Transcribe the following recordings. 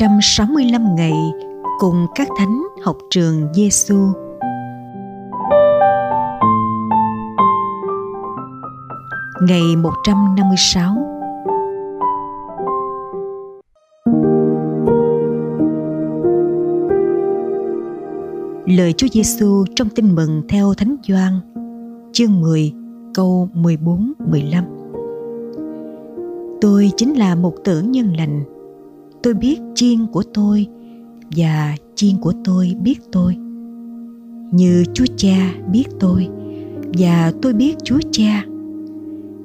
165 ngày cùng các thánh học trường Giêsu. Ngày 156 Lời Chúa Giêsu trong Tin mừng theo Thánh Gioan, chương 10, câu 14 15. Tôi chính là một tử nhân lành. Tôi biết chiên của tôi và chiên của tôi biết tôi. Như Chúa Cha biết tôi và tôi biết Chúa Cha.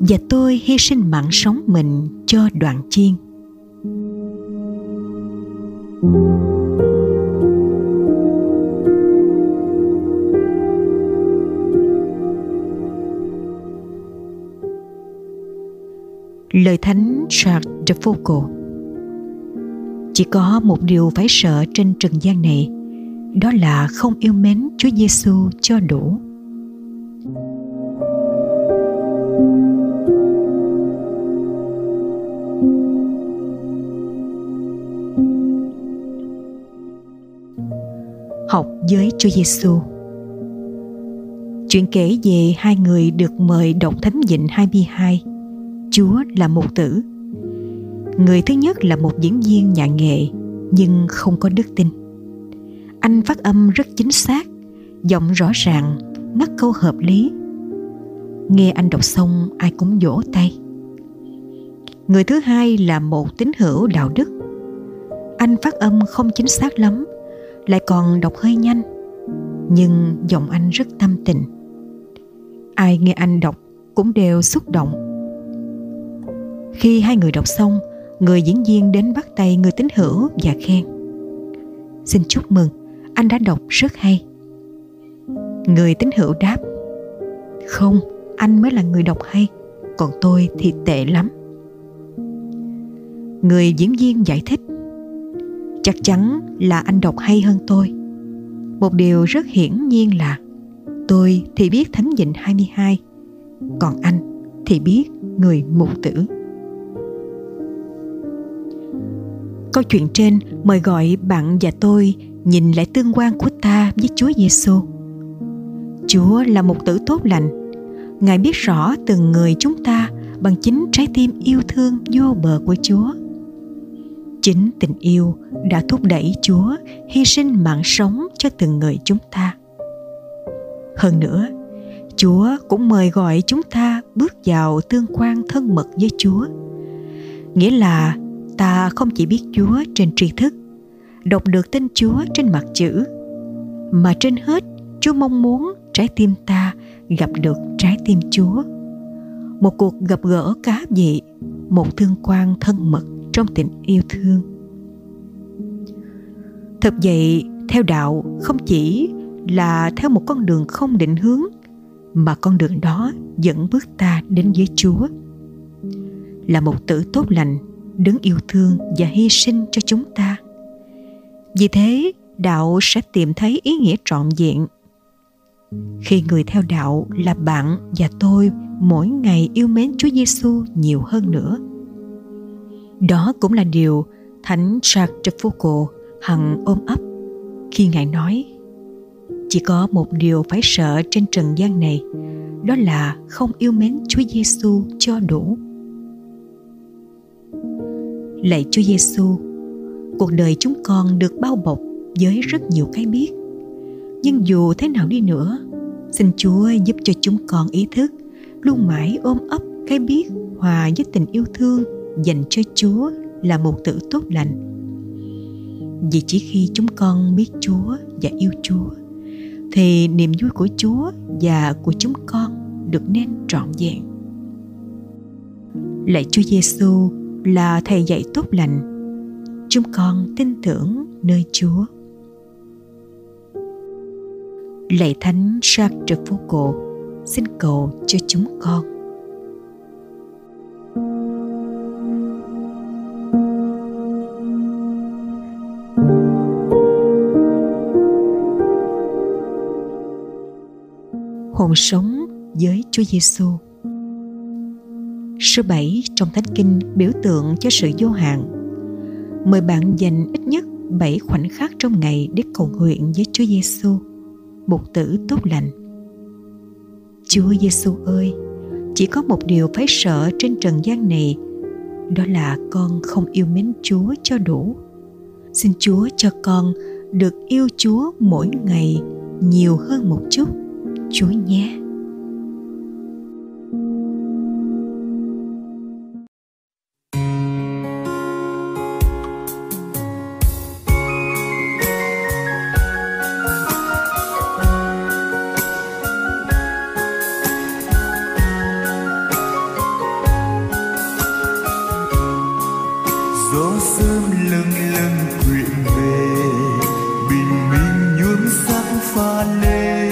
Và tôi hy sinh mạng sống mình cho đoạn chiên. Lời Thánh Charles de Foucault chỉ có một điều phải sợ trên trần gian này, đó là không yêu mến Chúa Giêsu cho đủ. Học với Chúa Giêsu. Chuyện kể về hai người được mời đọc Thánh vịnh 22 Chúa là một tử. Người thứ nhất là một diễn viên nhà nghệ nhưng không có đức tin. Anh phát âm rất chính xác, giọng rõ ràng, ngắt câu hợp lý. Nghe anh đọc xong ai cũng vỗ tay. Người thứ hai là một tín hữu đạo đức. Anh phát âm không chính xác lắm, lại còn đọc hơi nhanh, nhưng giọng anh rất tâm tình. Ai nghe anh đọc cũng đều xúc động khi hai người đọc xong, người diễn viên đến bắt tay người tín hữu và khen. Xin chúc mừng, anh đã đọc rất hay. Người tín hữu đáp, không, anh mới là người đọc hay, còn tôi thì tệ lắm. Người diễn viên giải thích, chắc chắn là anh đọc hay hơn tôi. Một điều rất hiển nhiên là tôi thì biết Thánh Vịnh 22, còn anh thì biết người mục tử. Câu chuyện trên mời gọi bạn và tôi nhìn lại tương quan của ta với Chúa Giêsu. Chúa là một tử tốt lành. Ngài biết rõ từng người chúng ta bằng chính trái tim yêu thương vô bờ của Chúa. Chính tình yêu đã thúc đẩy Chúa hy sinh mạng sống cho từng người chúng ta. Hơn nữa, Chúa cũng mời gọi chúng ta bước vào tương quan thân mật với Chúa. Nghĩa là ta không chỉ biết Chúa trên tri thức, đọc được tên Chúa trên mặt chữ, mà trên hết Chúa mong muốn trái tim ta gặp được trái tim Chúa. Một cuộc gặp gỡ cá dị, một thương quan thân mật trong tình yêu thương. Thật vậy, theo đạo không chỉ là theo một con đường không định hướng mà con đường đó dẫn bước ta đến với Chúa. Là một tử tốt lành đấng yêu thương và hy sinh cho chúng ta vì thế, đạo sẽ tìm thấy ý nghĩa trọn vẹn khi người theo đạo là bạn và tôi, mỗi ngày yêu mến Chúa Giêsu nhiều hơn nữa. Đó cũng là điều Thánh Jacques de Foucault hằng ôm ấp khi Ngài nói, chỉ có một điều phải sợ trên trần gian này, đó là không yêu mến Chúa Giêsu cho đủ. Lạy Chúa Giêsu, cuộc đời chúng con được bao bọc với rất nhiều cái biết. Nhưng dù thế nào đi nữa, xin Chúa giúp cho chúng con ý thức luôn mãi ôm ấp cái biết hòa với tình yêu thương dành cho Chúa là một tự tốt lành. Vì chỉ khi chúng con biết Chúa và yêu Chúa thì niềm vui của Chúa và của chúng con được nên trọn vẹn. Lạy Chúa Giêsu, là thầy dạy tốt lành. Chúng con tin tưởng nơi chúa. Lạy thánh Jacques de Foucault xin cầu cho chúng con. Hồn sống với Chúa Giêsu. Số 7 trong Thánh Kinh biểu tượng cho sự vô hạn. Mời bạn dành ít nhất 7 khoảnh khắc trong ngày để cầu nguyện với Chúa Giêsu, một tử tốt lành. Chúa Giêsu ơi, chỉ có một điều phải sợ trên trần gian này, đó là con không yêu mến Chúa cho đủ. Xin Chúa cho con được yêu Chúa mỗi ngày nhiều hơn một chút, Chúa nhé. gió sớm lâng lâng quyện về. Bình minh nhuốm sắc pha lê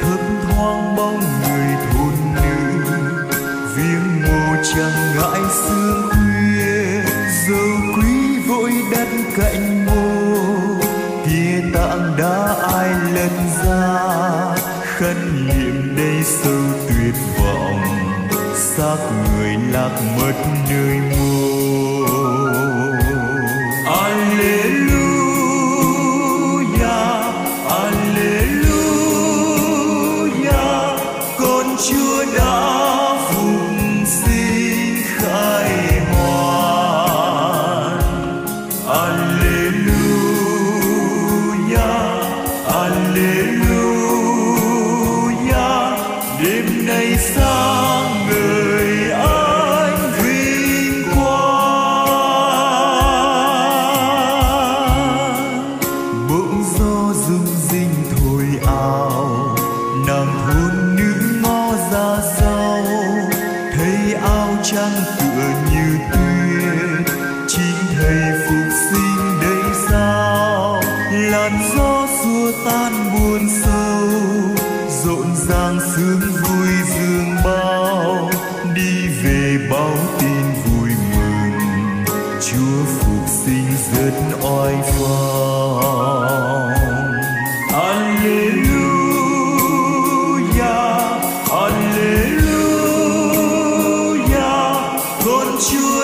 thấp thoáng bóng người thôn nữ. Viếng mồ chẳng ngại sương khuya, dầu quý vội đất cạnh mồ. Kia tạng đã ai lần ra khăn niệm đây sâu tuyệt vọng. Xác người lạc mất nơi mồ. sang sướng vui dương bao, đi về báo tin vui mừng. Chúa phục sinh rất oai phong. Alleluia Alleluia con chúa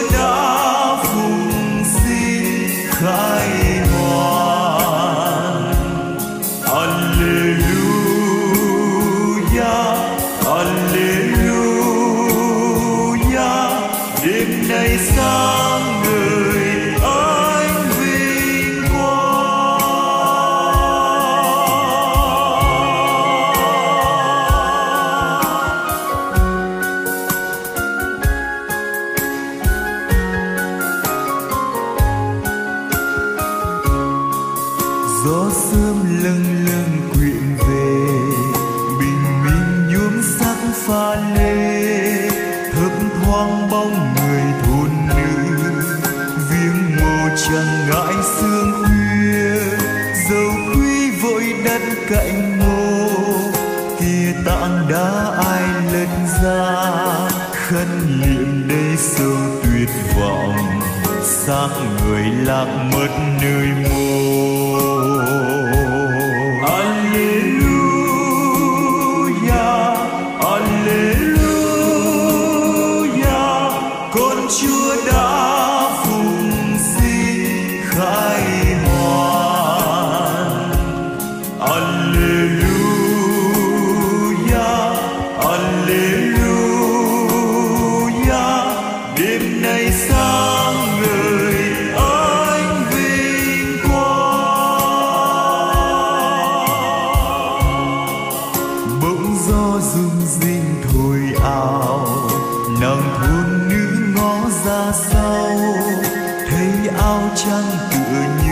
sang người lạc mất nơi mồ Alleluia Alleluia, con Chúa đã phùng sinh khai hoàn Alleluia nàng thôn nữ ngó ra sau thấy áo trắng tựa như